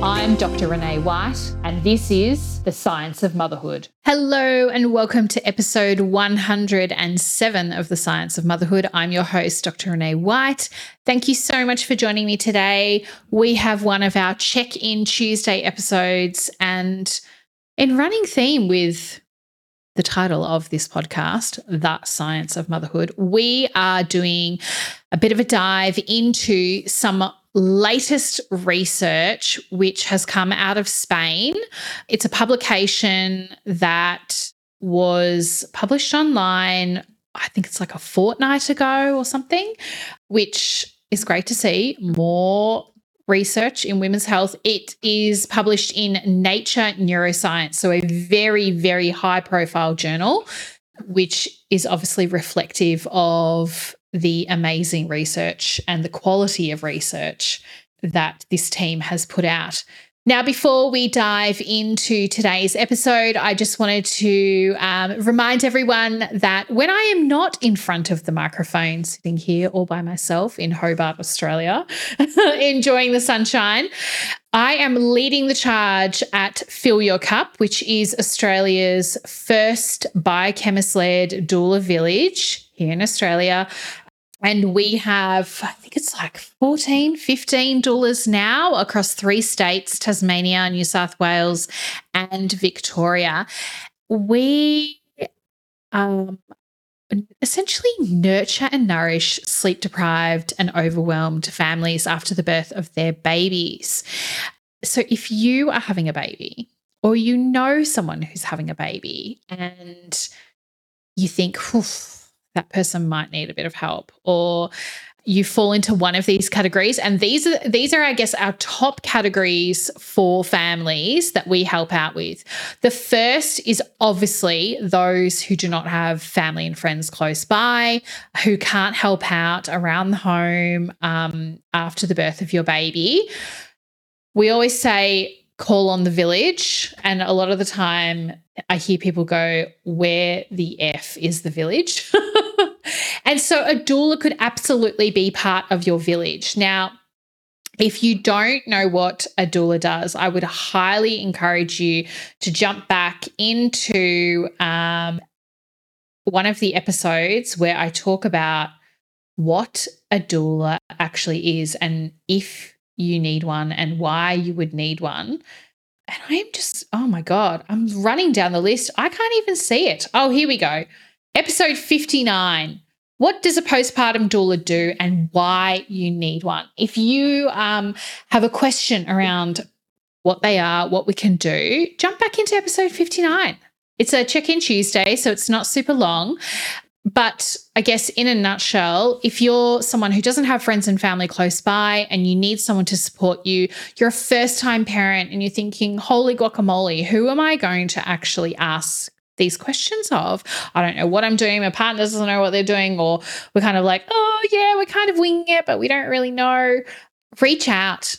I'm Dr. Renee White, and this is The Science of Motherhood. Hello, and welcome to episode 107 of The Science of Motherhood. I'm your host, Dr. Renee White. Thank you so much for joining me today. We have one of our check in Tuesday episodes, and in running theme with the title of this podcast, The Science of Motherhood, we are doing a bit of a dive into some latest research which has come out of Spain. It's a publication that was published online, I think it's like a fortnight ago or something, which is great to see. More research in women's health. It is published in Nature Neuroscience, so a very, very high profile journal, which is obviously reflective of the amazing research and the quality of research that this team has put out. Now, before we dive into today's episode, I just wanted to um, remind everyone that when I am not in front of the microphone, sitting here all by myself in Hobart, Australia, enjoying the sunshine, I am leading the charge at Fill Your Cup, which is Australia's first biochemist led doula village here in Australia. And we have, I think it's like 14, 15 doulas now across three states Tasmania, New South Wales, and Victoria. We um, essentially nurture and nourish sleep deprived and overwhelmed families after the birth of their babies. So if you are having a baby, or you know someone who's having a baby, and you think, that person might need a bit of help or you fall into one of these categories. And these are these are i guess our top categories for families that we help out with. The first is obviously those who do not have family and friends close by who can't help out around the home um, after the birth of your baby. We always say call on the village and a lot of the time i hear people go where the f is the village And so a doula could absolutely be part of your village. Now, if you don't know what a doula does, I would highly encourage you to jump back into um, one of the episodes where I talk about what a doula actually is and if you need one and why you would need one. And I am just, oh my God, I'm running down the list. I can't even see it. Oh, here we go. Episode 59 what does a postpartum doula do and why you need one? If you um, have a question around what they are, what we can do, jump back into episode 59. It's a check in Tuesday, so it's not super long. But I guess in a nutshell, if you're someone who doesn't have friends and family close by and you need someone to support you, you're a first time parent and you're thinking, holy guacamole, who am I going to actually ask these questions of I don't know what I'm doing, my partner doesn't know what they're doing, or we're kind of like, oh yeah, we're kind of winging it, but we don't really know. Reach out,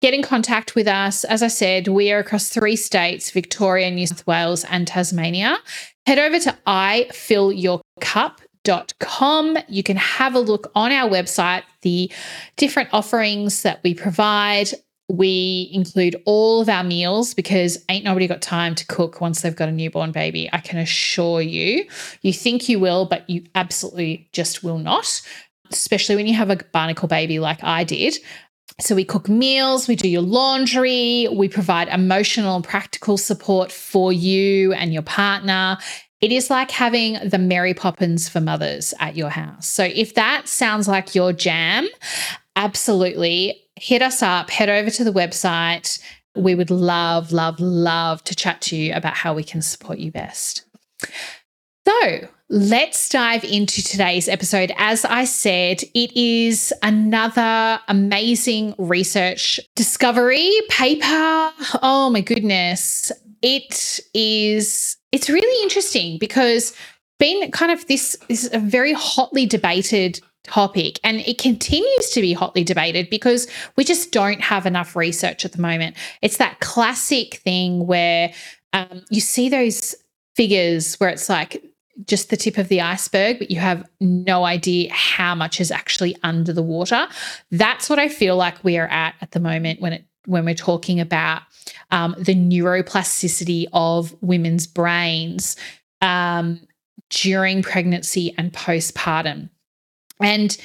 get in contact with us. As I said, we are across three states Victoria, New South Wales, and Tasmania. Head over to ifillyourcup.com. You can have a look on our website, the different offerings that we provide. We include all of our meals because ain't nobody got time to cook once they've got a newborn baby. I can assure you. You think you will, but you absolutely just will not, especially when you have a barnacle baby like I did. So we cook meals, we do your laundry, we provide emotional and practical support for you and your partner. It is like having the Mary Poppins for mothers at your house. So if that sounds like your jam, absolutely hit us up, head over to the website. We would love, love, love to chat to you about how we can support you best. So, let's dive into today's episode. As I said, it is another amazing research discovery paper. Oh my goodness. it is it's really interesting because been kind of this this is a very hotly debated topic and it continues to be hotly debated because we just don't have enough research at the moment. It's that classic thing where um, you see those figures where it's like just the tip of the iceberg, but you have no idea how much is actually under the water. That's what I feel like we are at at the moment when it when we're talking about um, the neuroplasticity of women's brains um, during pregnancy and postpartum. And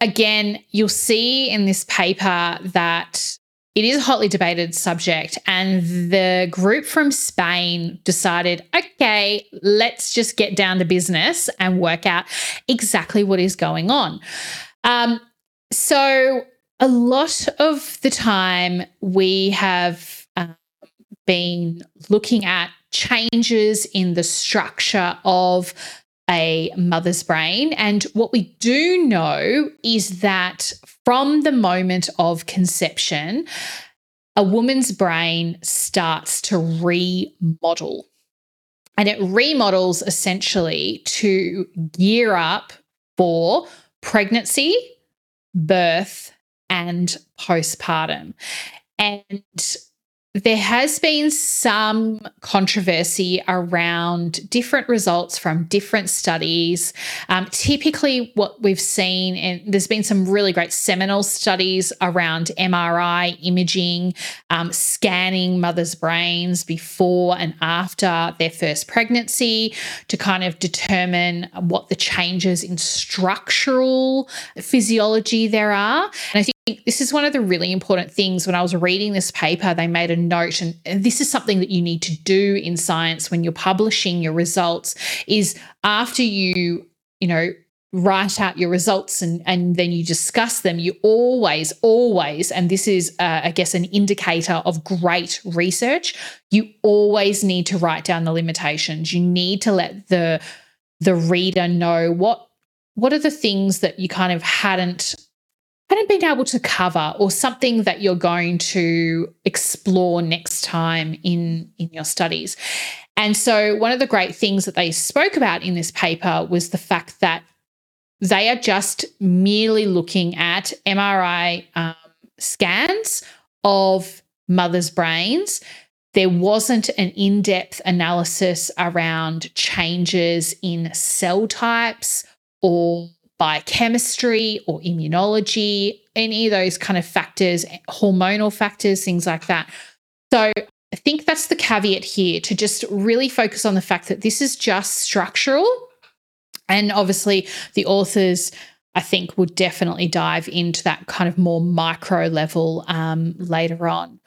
again, you'll see in this paper that it is a hotly debated subject, and the group from Spain decided okay, let's just get down to business and work out exactly what is going on. Um, so, a lot of the time, we have uh, been looking at changes in the structure of a mother's brain. And what we do know is that from the moment of conception, a woman's brain starts to remodel. And it remodels essentially to gear up for pregnancy, birth, and postpartum. And there has been some controversy around different results from different studies. Um, typically, what we've seen, and there's been some really great seminal studies around MRI imaging, um, scanning mothers' brains before and after their first pregnancy to kind of determine what the changes in structural physiology there are. And I think this is one of the really important things when I was reading this paper, they made a note, and this is something that you need to do in science when you're publishing your results is after you, you know, write out your results and, and then you discuss them, you always, always, and this is, uh, I guess, an indicator of great research, you always need to write down the limitations. You need to let the the reader know what what are the things that you kind of hadn't hadn't been able to cover or something that you're going to explore next time in in your studies. And so one of the great things that they spoke about in this paper was the fact that they are just merely looking at mri um, scans of mothers brains. There wasn't an in depth analysis around changes in cell types or biochemistry or immunology, any of those kind of factors, hormonal factors, things like that. So I think that's the caveat here to just really focus on the fact that this is just structural. And obviously, the authors, I think, would definitely dive into that kind of more micro level um, later on.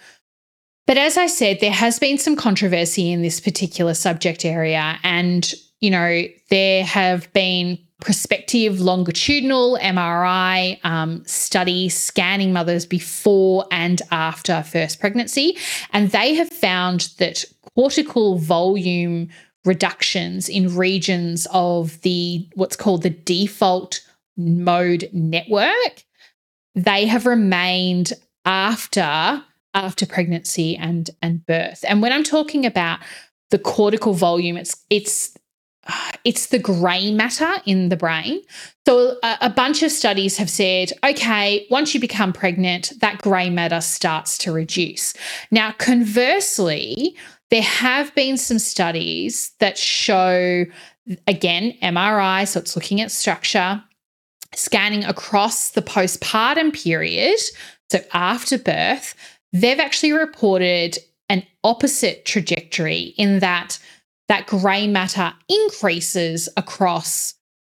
But as I said, there has been some controversy in this particular subject area. And, you know, there have been prospective longitudinal MRI um, study scanning mothers before and after first pregnancy. And they have found that cortical volume reductions in regions of the what's called the default mode network they have remained after after pregnancy and and birth and when i'm talking about the cortical volume it's it's Uh, it's the grey matter in the brain. So, a, a, bunch of studies have said, okay, once you become pregnant, that grey matter starts to reduce. Now, conversely, there have been some studies that show, again, MRI, so it's looking at structure, scanning across the postpartum period, so after birth, they've actually reported an opposite trajectory in that that grey matter increases across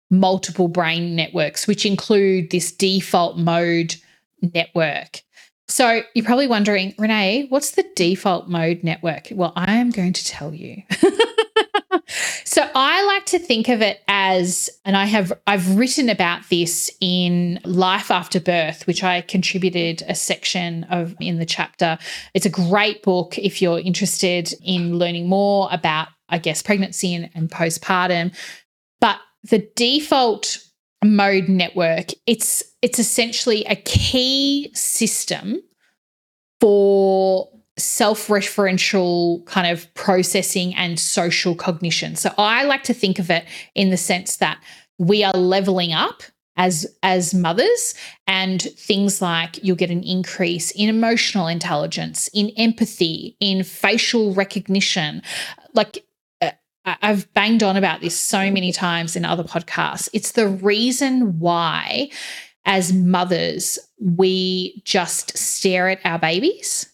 multiple brain networks, which include this default mode network. So you're probably wondering, Renee, what's the default mode network? Well, I am going to tell you. so I like to think of it as, and I have I've written about this in Life After Birth, which I contributed a section of in the chapter. It's a great book if you're interested in learning more about I guess, pregnancy and, and postpartum. But the default mode network, it's it's essentially a key system for self referential kind of processing and social cognition. So I like to think of it in the sense that we are leveling up as as mothers and things like you'll get an increase in emotional intelligence in empathy in facial recognition like I've banged on about this so many times in other podcasts. It's the reason why, as mothers, we just stare at our babies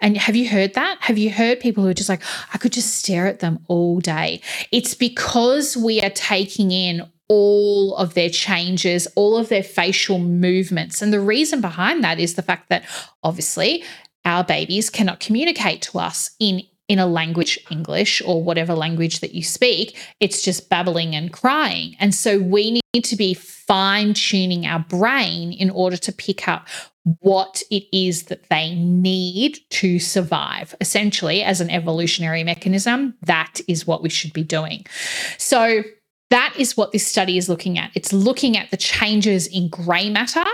and have you heard that? Have you heard people who are just like, I could just stare at them all day? It's because we are taking in all of their changes, all of their facial movements. And the reason behind that is the fact that obviously our babies cannot communicate to us in in a language, English or whatever language that you speak, it's just babbling and crying. And so we need to be fine tuning our brain in order to pick up what it is that they need to survive. Essentially, as an evolutionary mechanism, that is what we should be doing. So, that is what this study is looking at. It's looking at the changes in grey matter.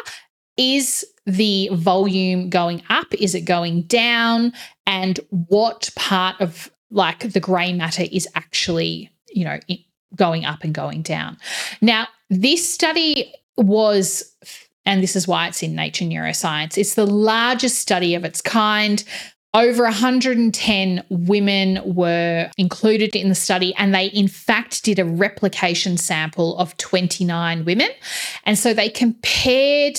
Is the volume going up? Is it going down? And what part of like the grey matter is actually, you know, going up and going down? Now, this study was and this is why it's in Nature Neuroscience. It's the largest study of its kind. Over 110 women were included in the study, and they, in fact, did a replication sample of 29 women. And so they compared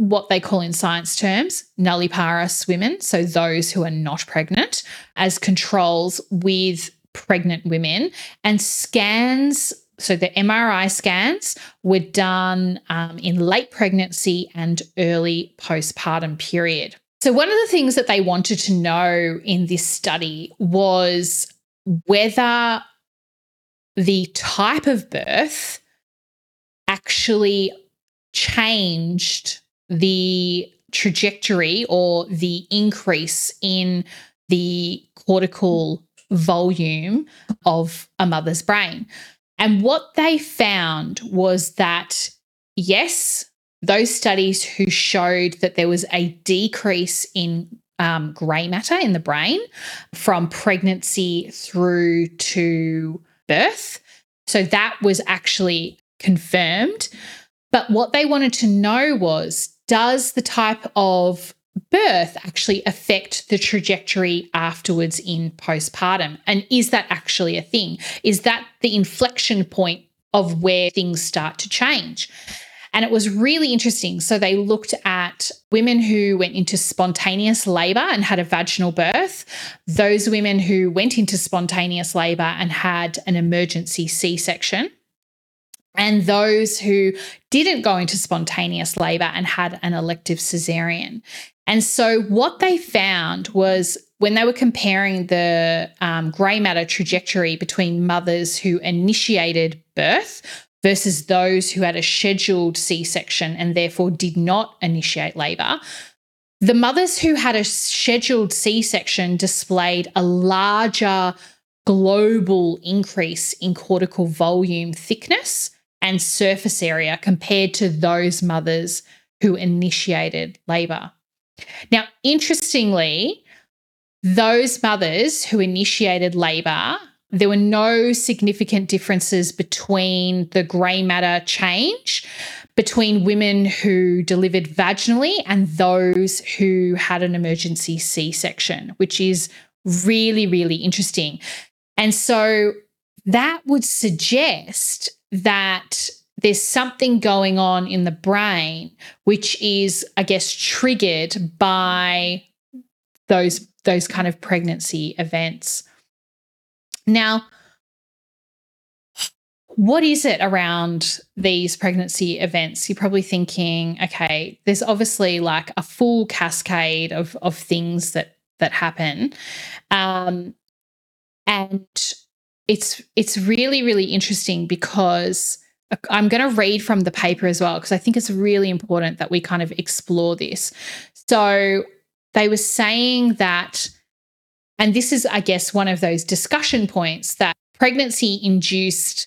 what they call in science terms nulliparous women, so those who are not pregnant, as controls with pregnant women, and scans so the MRI scans were done um, in late pregnancy and early postpartum period. So, one of the things that they wanted to know in this study was whether the type of birth actually changed the trajectory or the increase in the cortical volume of a mother's brain. And what they found was that, yes, those studies who showed that there was a decrease in um, grey matter in the brain from pregnancy through to birth. So that was actually confirmed. But what they wanted to know was does the type of birth actually affect the trajectory afterwards in postpartum? And is that actually a thing? Is that the inflection point of where things start to change? And it was really interesting. So they looked at women who went into spontaneous labor and had a vaginal birth, those women who went into spontaneous labor and had an emergency C section and those who didn't go into spontaneous labor and had an elective cesarean. And so, what they found was when they were comparing the um, grey matter trajectory between mothers who initiated birth versus those who had a scheduled C section and therefore did not initiate labor, the mothers who had a scheduled C section displayed a larger global increase in cortical volume thickness and surface area compared to those mothers who initiated labor. Now, interestingly, those mothers who initiated labor, there were no significant differences between the grey matter change between women who delivered vaginally and those who had an emergency C section, which is really, really interesting. And so that would suggest that there's something going on in the brain which is i guess triggered by those those kind of pregnancy events. Now what is it around these pregnancy events? You're probably thinking okay there's obviously like a full cascade of of things that that happen. Um and it's it's really really interesting because I'm going to read from the paper as well because I think it's really important that we kind of explore this. So they were saying that and this is I guess one of those discussion points that pregnancy induced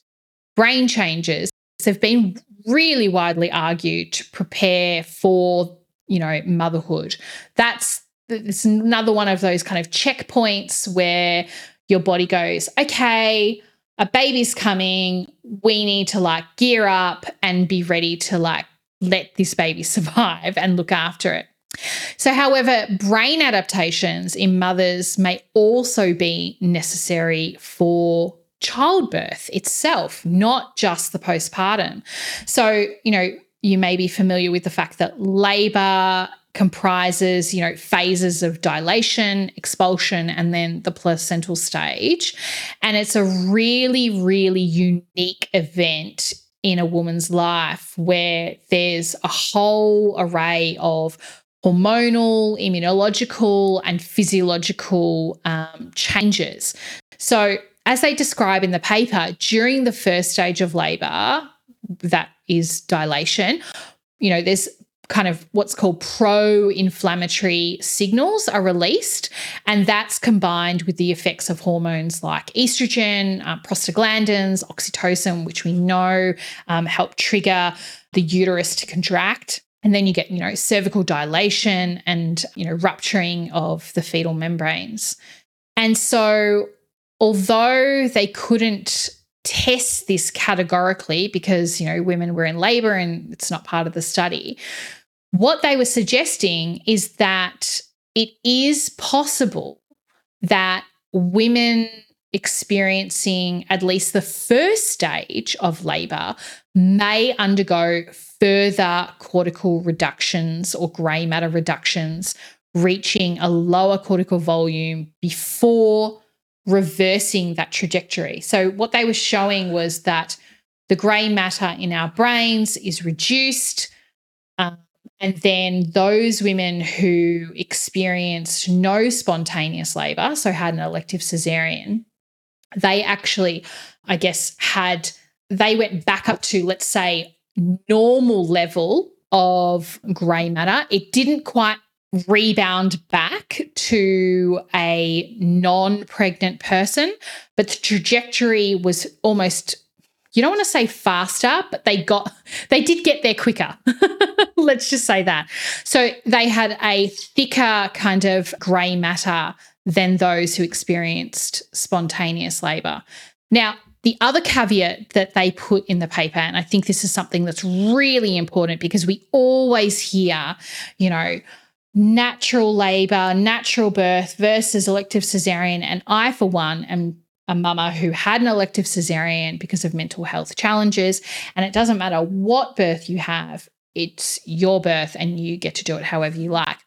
brain changes have been really widely argued to prepare for, you know, motherhood. That's it's another one of those kind of checkpoints where your body goes, okay, a baby's coming. We need to like gear up and be ready to like let this baby survive and look after it. So, however, brain adaptations in mothers may also be necessary for childbirth itself, not just the postpartum. So, you know, you may be familiar with the fact that labor comprises, you know, phases of dilation, expulsion, and then the placental stage. And it's a really, really unique event in a woman's life where there's a whole array of hormonal, immunological, and physiological um, changes. So, as they describe in the paper, during the first stage of labor, that is dilation, you know, there's kind of what's called pro inflammatory signals are released. And that's combined with the effects of hormones like estrogen, uh, prostaglandins, oxytocin, which we know um, help trigger the uterus to contract. And then you get, you know, cervical dilation and, you know, rupturing of the fetal membranes. And so, although they couldn't test this categorically because, you know, women were in labor and it's not part of the study. What they were suggesting is that it is possible that women experiencing at least the first stage of labor may undergo further cortical reductions or grey matter reductions, reaching a lower cortical volume before reversing that trajectory. So, what they were showing was that the grey matter in our brains is reduced. Um, and then those women who experienced no spontaneous labor, so had an elective cesarean, they actually, I guess, had, they went back up to, let's say, normal level of grey matter. It didn't quite rebound back to a non pregnant person, but the trajectory was almost you don't want to say faster, but they got they did get there quicker. Let's just say that. So they had a thicker kind of grey matter than those who experienced spontaneous labor. Now, the other caveat that they put in the paper, and I think this is something that's really important because we always hear, you know, natural labor, natural birth versus elective cesarean. And I, for one, am a mama who had an elective cesarean because of mental health challenges. And it doesn't matter what birth you have, it's your birth and you get to do it however you like.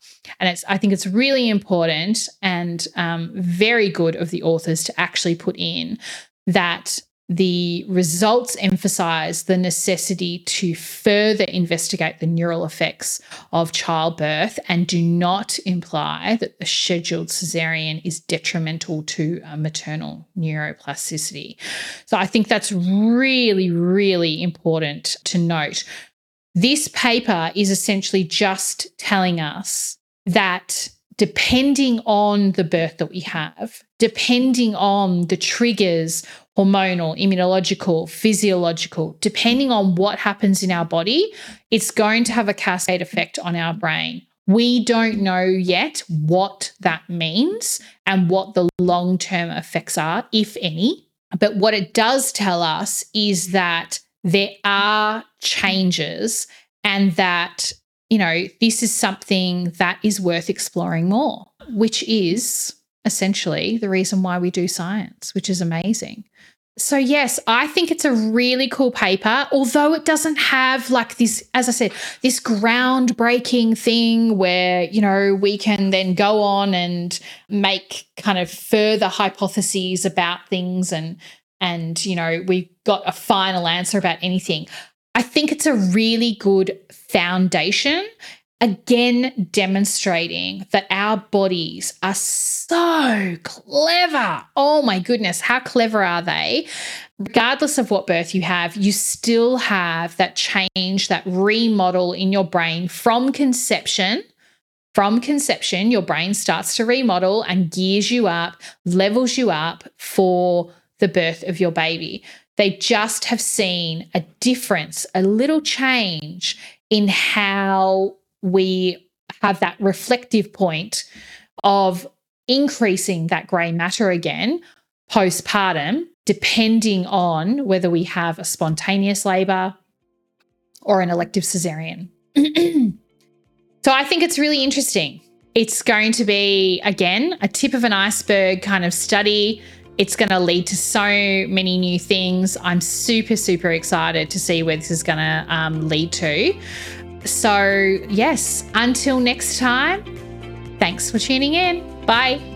And it's I think it's really important and um, very good of the authors to actually put in that the results emphasize the necessity to further investigate the neural effects of childbirth and do not imply that the scheduled cesarean is detrimental to uh, maternal neuroplasticity. So I think that's really, really important to note. This paper is essentially just telling us that depending on the birth that we have, depending on the triggers hormonal, immunological, physiological, depending on what happens in our body, it's going to have a cascade effect on our brain. We don't know yet what that means and what the long term effects are, if any. But what it does tell us is that there are changes and that, you know, this is something that is worth exploring more, which is essentially the reason why we do science, which is amazing. So, yes, I think it's a really cool paper, although it doesn't have like this, as I said, this groundbreaking thing where, you know, we can then go on and make kind of further hypotheses about things and, and, you know, we've got a final answer about anything. I think it's a really good foundation again demonstrating that our bodies are so clever. Oh my goodness, how clever are they? Regardless of what birth you have, you still have that change, that remodel in your brain from conception. From conception, your brain starts to remodel and gears you up, levels you up for the birth of your baby. They just have seen a difference, a little change in how we have that reflective point of increasing that grey matter again postpartum, depending on whether we have a spontaneous labour or an elective cesarean. so I think it's really interesting. It's going to be, again, a tip of an iceberg kind of study. It's going to lead to so many new things. I'm super, super excited to see where this is going to um, lead to. So, yes, until next time, thanks for tuning in. Bye.